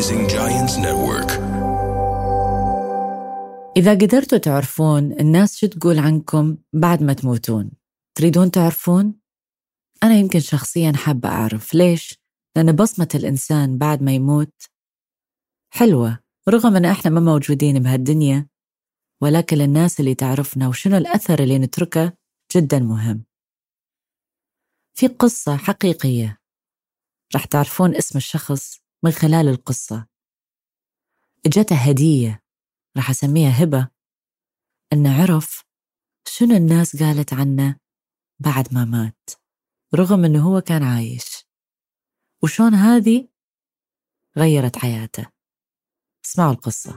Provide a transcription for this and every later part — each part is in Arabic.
Rising Giants Network. إذا قدرتوا تعرفون الناس شو تقول عنكم بعد ما تموتون تريدون تعرفون؟ أنا يمكن شخصيا حابة أعرف ليش؟ لأن بصمة الإنسان بعد ما يموت حلوة رغم أن إحنا ما موجودين بهالدنيا ولكن الناس اللي تعرفنا وشنو الأثر اللي نتركه جدا مهم في قصة حقيقية رح تعرفون اسم الشخص من خلال القصة. اجته هدية رح أسميها هبة أن عرف شنو الناس قالت عنه بعد ما مات رغم أنه هو كان عايش. وشون هذه؟ غيرت حياته. اسمعوا القصة.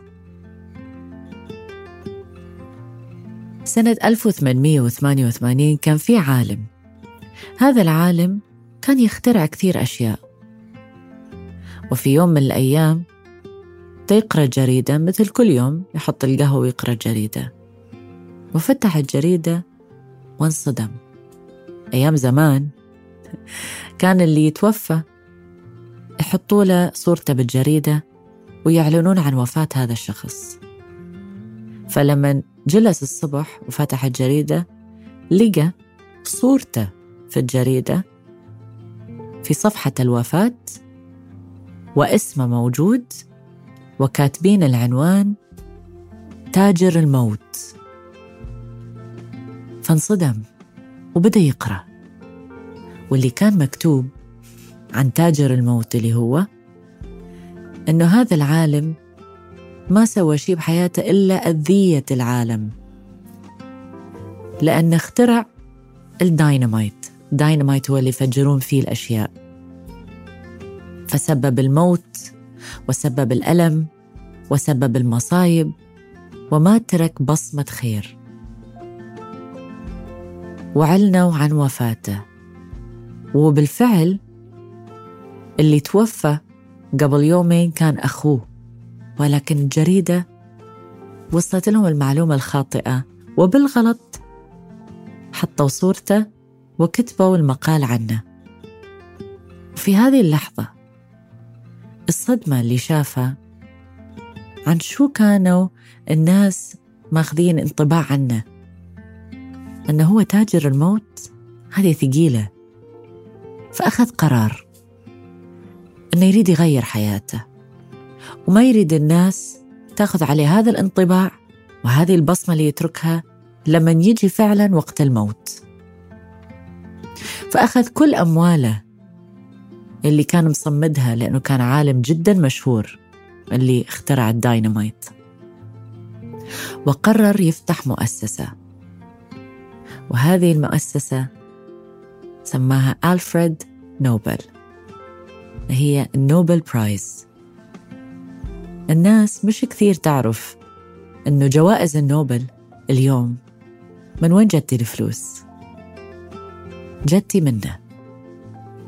سنة 1888 كان في عالم. هذا العالم كان يخترع كثير أشياء. وفي يوم من الأيام يقرأ جريدة مثل كل يوم يحط القهوة ويقرأ جريدة. وفتح الجريدة وانصدم. أيام زمان كان اللي يتوفى يحطوا له صورته بالجريدة ويعلنون عن وفاة هذا الشخص. فلما جلس الصبح وفتح الجريدة لقى صورته في الجريدة في صفحة الوفاة واسمه موجود وكاتبين العنوان تاجر الموت. فانصدم وبدأ يقرأ. واللي كان مكتوب عن تاجر الموت اللي هو إنه هذا العالم ما سوى شيء بحياته إلا أذية العالم. لأنه اخترع الدايناميت دايناميت هو اللي يفجرون فيه الأشياء. فسبب الموت وسبب الألم وسبب المصايب وما ترك بصمة خير. وعلنوا عن وفاته. وبالفعل اللي توفى قبل يومين كان أخوه ولكن الجريدة وصلت لهم المعلومة الخاطئة وبالغلط حطوا صورته وكتبوا المقال عنه. في هذه اللحظة الصدمة اللي شافها عن شو كانوا الناس ماخذين انطباع عنه. أنه هو تاجر الموت هذه ثقيلة. فأخذ قرار أنه يريد يغير حياته. وما يريد الناس تاخذ عليه هذا الانطباع وهذه البصمة اللي يتركها لما يجي فعلا وقت الموت. فأخذ كل أمواله اللي كان مصمدها لأنه كان عالم جدا مشهور اللي اخترع الدايناميت وقرر يفتح مؤسسة. وهذه المؤسسة سماها ألفريد نوبل. هي ال Nobel Prize. الناس مش كثير تعرف إنه جوائز النوبل اليوم من وين جتي الفلوس؟ جتي منه.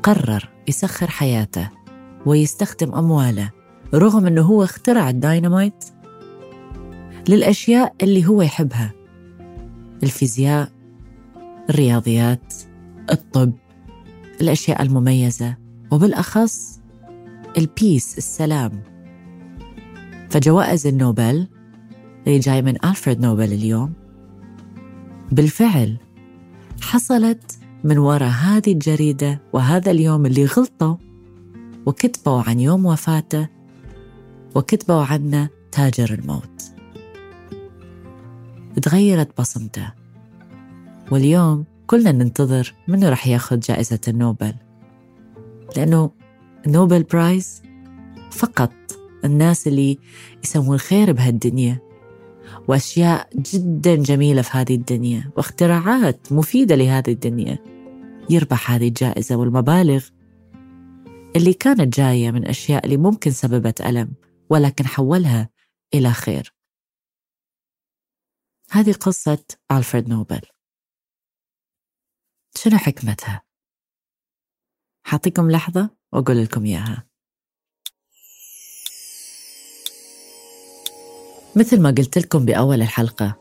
قرر يسخر حياته ويستخدم أمواله رغم إنه هو اخترع الدايناميت للأشياء اللي هو يحبها. الفيزياء الرياضيات الطب الأشياء المميزة وبالأخص ال peace السلام. فجوائز النوبل اللي جاي من ألفريد نوبل اليوم بالفعل حصلت من وراء هذه الجريدة وهذا اليوم اللي غلطوا وكتبوا عن يوم وفاته وكتبوا عنه تاجر الموت. تغيرت بصمته. واليوم كلنا ننتظر منه رح ياخذ جائزة النوبل. لأنه نوبل برايز فقط. الناس اللي يسوون خير بهالدنيا. وأشياء جدا جميلة في هذه الدنيا. واختراعات مفيدة لهذه الدنيا. يربح هذه الجائزة والمبالغ اللي كانت جاية من أشياء اللي ممكن سببت ألم ولكن حولها إلى خير. هذه قصة ألفريد نوبل. شنو حكمتها؟ حاعطيكم لحظة وأقول لكم إياها. مثل ما قلت لكم بأول الحلقة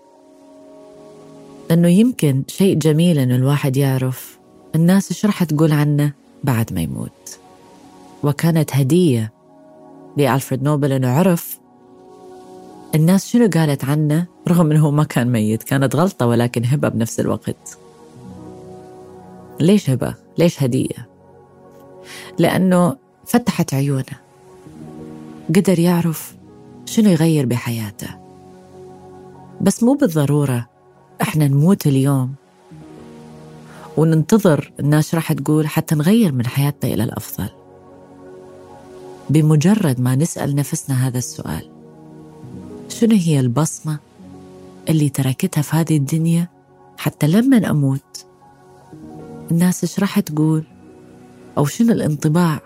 أنه يمكن شيء جميل أنه الواحد يعرف الناس إيش راح تقول عنه بعد ما يموت وكانت هدية لألفريد نوبل أنه عرف الناس شنو قالت عنه رغم أنه ما كان ميت كانت غلطة ولكن هبة بنفس الوقت ليش هبة؟ ليش هدية؟ لأنه فتحت عيونه قدر يعرف شنو يغير بحياته بس مو بالضرورة إحنا نموت اليوم وننتظر الناس راح تقول حتى نغير من حياتنا إلى الأفضل بمجرد ما نسأل نفسنا هذا السؤال شنو هي البصمة اللي تركتها في هذه الدنيا حتى لما أموت الناس إيش راح تقول أو شنو الانطباع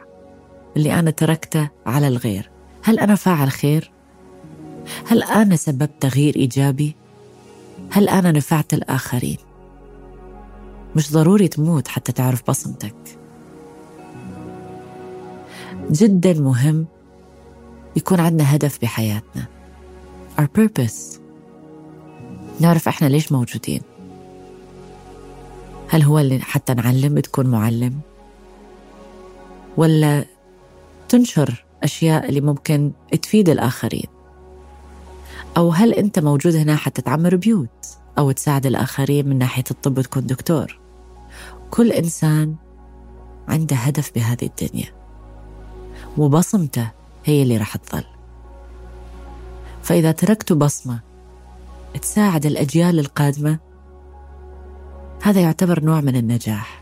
اللي أنا تركته على الغير هل أنا فاعل خير؟ هل أنا سببت تغيير إيجابي؟ هل أنا نفعت الآخرين؟ مش ضروري تموت حتى تعرف بصمتك. جدا مهم يكون عندنا هدف بحياتنا. Our purpose. نعرف إحنا ليش موجودين. هل هو اللي حتى نعلم تكون معلم؟ ولا تنشر أشياء اللي ممكن تفيد الآخرين؟ أو هل أنت موجود هنا حتى تعمر بيوت؟ أو تساعد الآخرين من ناحية الطب وتكون دكتور. كل إنسان عنده هدف بهذه الدنيا وبصمته هي اللي راح تظل. فإذا تركت بصمة تساعد الأجيال القادمة هذا يعتبر نوع من النجاح.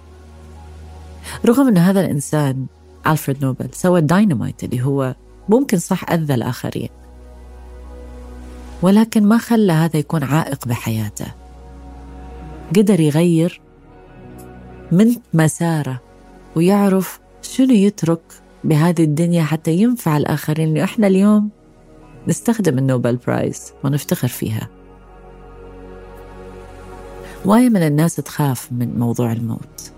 رغم أن هذا الإنسان ألفريد نوبل سوى الدايناميت اللي هو ممكن صح أذى الآخرين. ولكن ما خلى هذا يكون عائق بحياته. قدر يغير من مساره ويعرف شنو يترك بهذه الدنيا حتى ينفع الآخرين. اللي إحنا اليوم نستخدم النوبل برايز ونفتخر فيها. وايد من الناس تخاف من موضوع الموت.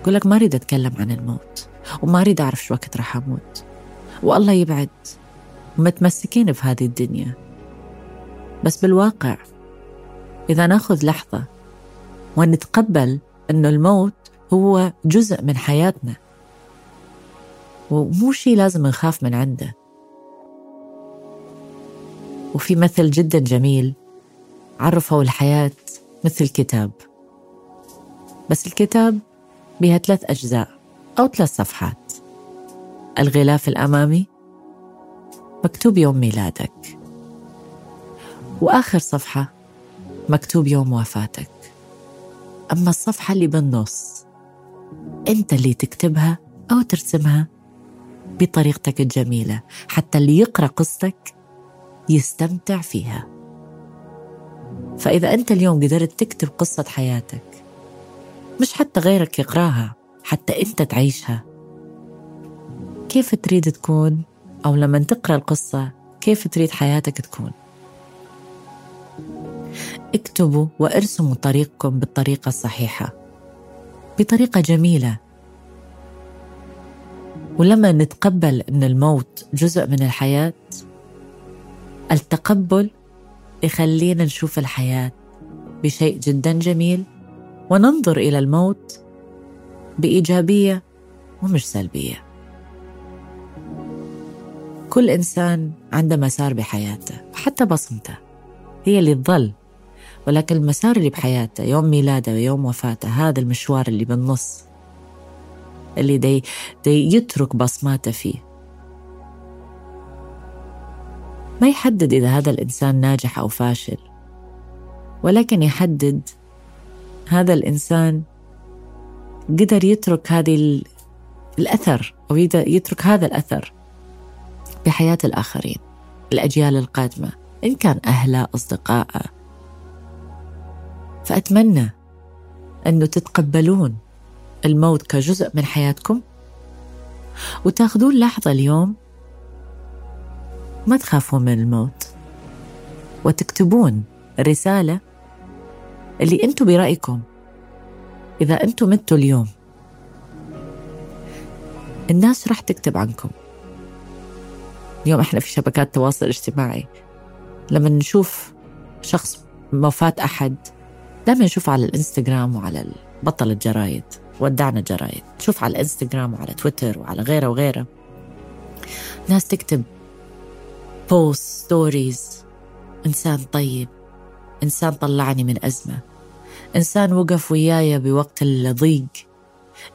يقول لك ما أريد أتكلم عن الموت وما أريد أعرف شو وقت راح أموت. والله يبعد متمسكين في هذه الدنيا. بس بالواقع إذا نأخذ لحظة ونتقبل أنه الموت هو جزء من حياتنا ومو شيء لازم نخاف من عنده. وفي مثل جدا جميل عرفوا الحياة مثل كتاب. بس الكتاب بها ثلاث أجزاء أو ثلاث صفحات. الغلاف الأمامي مكتوب يوم ميلادك. وآخر صفحة مكتوب يوم وفاتك. أما الصفحة اللي بالنص أنت اللي تكتبها أو ترسمها بطريقتك الجميلة حتى اللي يقرأ قصتك يستمتع فيها. فإذا أنت اليوم قدرت تكتب قصة حياتك مش حتى غيرك يقراها حتى أنت تعيشها. كيف تريد تكون؟ أو لما تقرأ القصة كيف تريد حياتك تكون؟ اكتبوا وارسموا طريقكم بالطريقة الصحيحة. بطريقة جميلة. ولما نتقبل أن الموت جزء من الحياة التقبل يخلينا نشوف الحياة بشيء جدا جميل وننظر إلى الموت بإيجابية ومش سلبية. كل إنسان عنده مسار بحياته وحتى بصمته هي اللي تظل ولكن المسار اللي بحياته يوم ميلاده ويوم وفاته هذا المشوار اللي بالنص اللي دي, دي يترك بصماته فيه. ما يحدد إذا هذا الإنسان ناجح أو فاشل ولكن يحدد هذا الإنسان قدر يترك هذه الأثر أو يترك هذا الأثر بحياة الآخرين الأجيال القادمة إن كان أهله أصدقائه فأتمنى أنه تتقبلون الموت كجزء من حياتكم وتاخذون لحظة اليوم ما تخافون من الموت وتكتبون رسالة اللي أنتم برأيكم إذا أنتم متوا اليوم. الناس راح تكتب عنكم. اليوم إحنا في شبكات التواصل الاجتماعي لما نشوف شخص وفاة أحد دائما نشوف على الإنستغرام وعلى بطل الجرايد ودعنا جرايد نشوف على الإنستغرام وعلى تويتر وعلى غيره وغيره. ناس تكتب post stories إنسان طيب إنسان طلعني من أزمة. إنسان وقف وياي بوقت الضيق.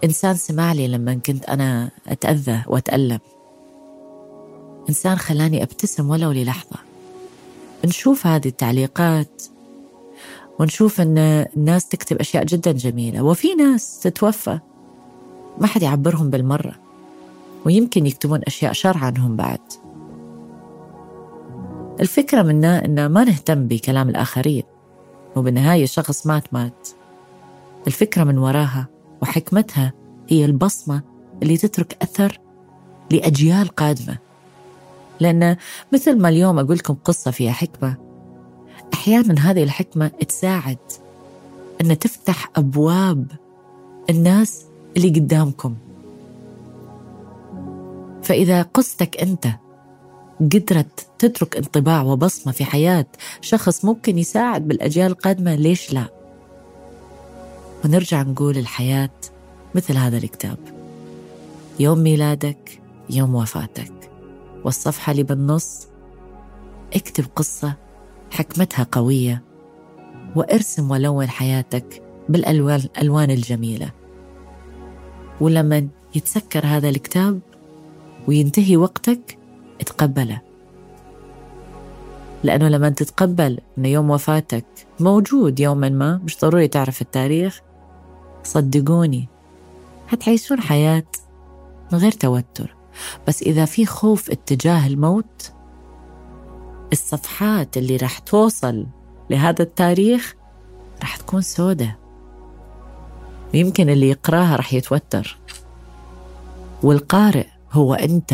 إنسان سمع لي لما كنت أنا أتأذى وأتألم. إنسان خلاني أبتسم ولو للحظة. نشوف هذه التعليقات. ونشوف أن الناس تكتب أشياء جدا جميلة. وفي ناس تتوفى. ما حد يعبرهم بالمرة. ويمكن يكتبون أشياء شر عنهم بعد. الفكرة منا أن ما نهتم بكلام الآخرين. وبالنهاية شخص مات مات. الفكرة من وراها وحكمتها هي البصمة اللي تترك أثر لأجيال قادمة. لأن مثل ما اليوم أقول لكم قصة فيها حكمة أحيانا هذه الحكمة تساعد أن تفتح أبواب الناس اللي قدامكم. فإذا قصتك أنت قدرت تترك انطباع وبصمة في حياة شخص ممكن يساعد بالأجيال القادمة ليش لا؟ ونرجع نقول الحياة مثل هذا الكتاب. يوم ميلادك يوم وفاتك. والصفحة اللي بالنص اكتب قصة حكمتها قوية وارسم ولون حياتك بالألوان الألوان الجميلة. ولما يتسكر هذا الكتاب وينتهي وقتك اتقبله. لأنه لما تتقبل أن يوم وفاتك موجود يوما ما مش ضروري تعرف التاريخ صدقوني هتعيشون حياة من غير توتر. بس إذا في خوف اتجاه الموت الصفحات اللي راح توصل لهذا التاريخ راح تكون سودة. ويمكن اللي يقراها راح يتوتر. والقارئ هو أنت.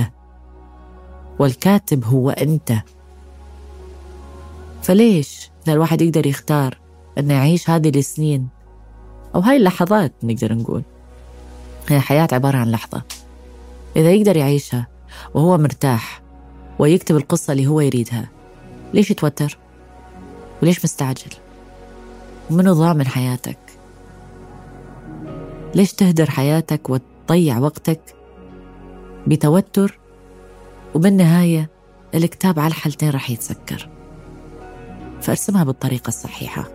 والكاتب هو أنت. فليش إذا الواحد يقدر يختار أنه يعيش هذه السنين؟ أو هاي اللحظات نقدر نقول. هي حياة عبارة عن لحظة. إذا يقدر يعيشها وهو مرتاح ويكتب القصة اللي هو يريدها ليش يتوتر؟ وليش مستعجل؟ ومنو ضامن حياتك؟ ليش تهدر حياتك وتضيع وقتك بتوتر وبالنهاية الكتاب على الحالتين رح يتسكر فارسمها بالطريقة الصحيحة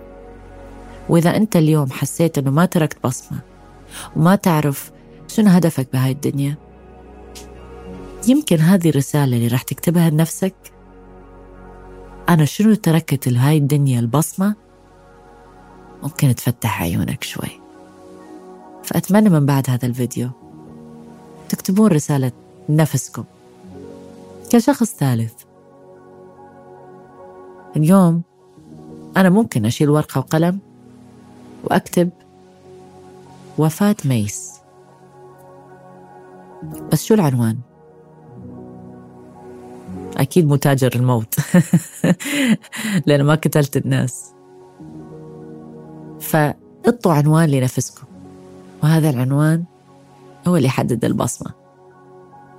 وإذا أنت اليوم حسيت أنه ما تركت بصمة وما تعرف شنو هدفك بهاي الدنيا يمكن هذه الرسالة اللي راح تكتبها لنفسك أنا شنو تركت لهاي الدنيا البصمة؟ ممكن تفتح عيونك شوي. فأتمنى من بعد هذا الفيديو تكتبون رسالة نفسكم كشخص ثالث. اليوم أنا ممكن أشيل ورقة وقلم وأكتب وفاة ميس. بس شو العنوان؟ أكيد متاجر الموت. لأن ما قتلت الناس. فاطوا عنوان لنفسكم. وهذا العنوان هو اللي يحدد البصمة.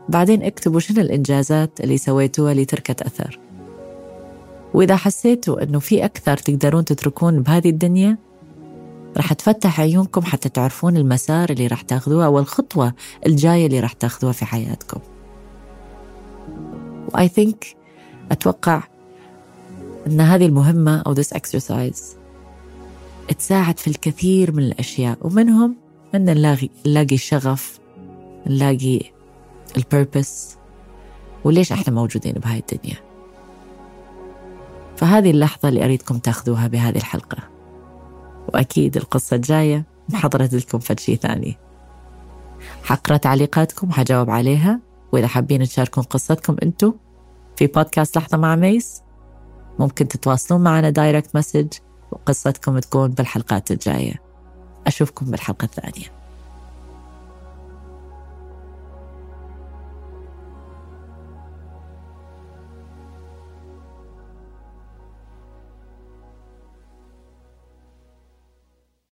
بعدين اكتبوا شنو الإنجازات اللي سويتوها اللي تركت أثر وإذا حسيتوا أنه في أكثر تقدرون تتركون بهذه الدنيا رح تفتح عيونكم حتى تعرفون المسار اللي رح تاخذوها والخطوة الجاية اللي رح تاخذوها في حياتكم. وآي ثينك أتوقع أن هذه المهمة أو this exercise تساعد في الكثير من الأشياء ومنهم أن نلاقي نلاقي الشغف نلاقي البيربس وليش إحنا موجودين بهاي الدنيا؟ فهذه اللحظة اللي أريدكم تاخذوها بهذه الحلقة. وأكيد القصة الجاية محضرة لكم فد شي ثاني. حقرأ تعليقاتكم حجاوب عليها. وإذا حابين تشاركون قصتكم أنتو في بودكاست لحظة مع ميس ممكن تتواصلون معنا direct message وقصتكم تكون بالحلقات الجاية. أشوفكم بالحلقة الثانية.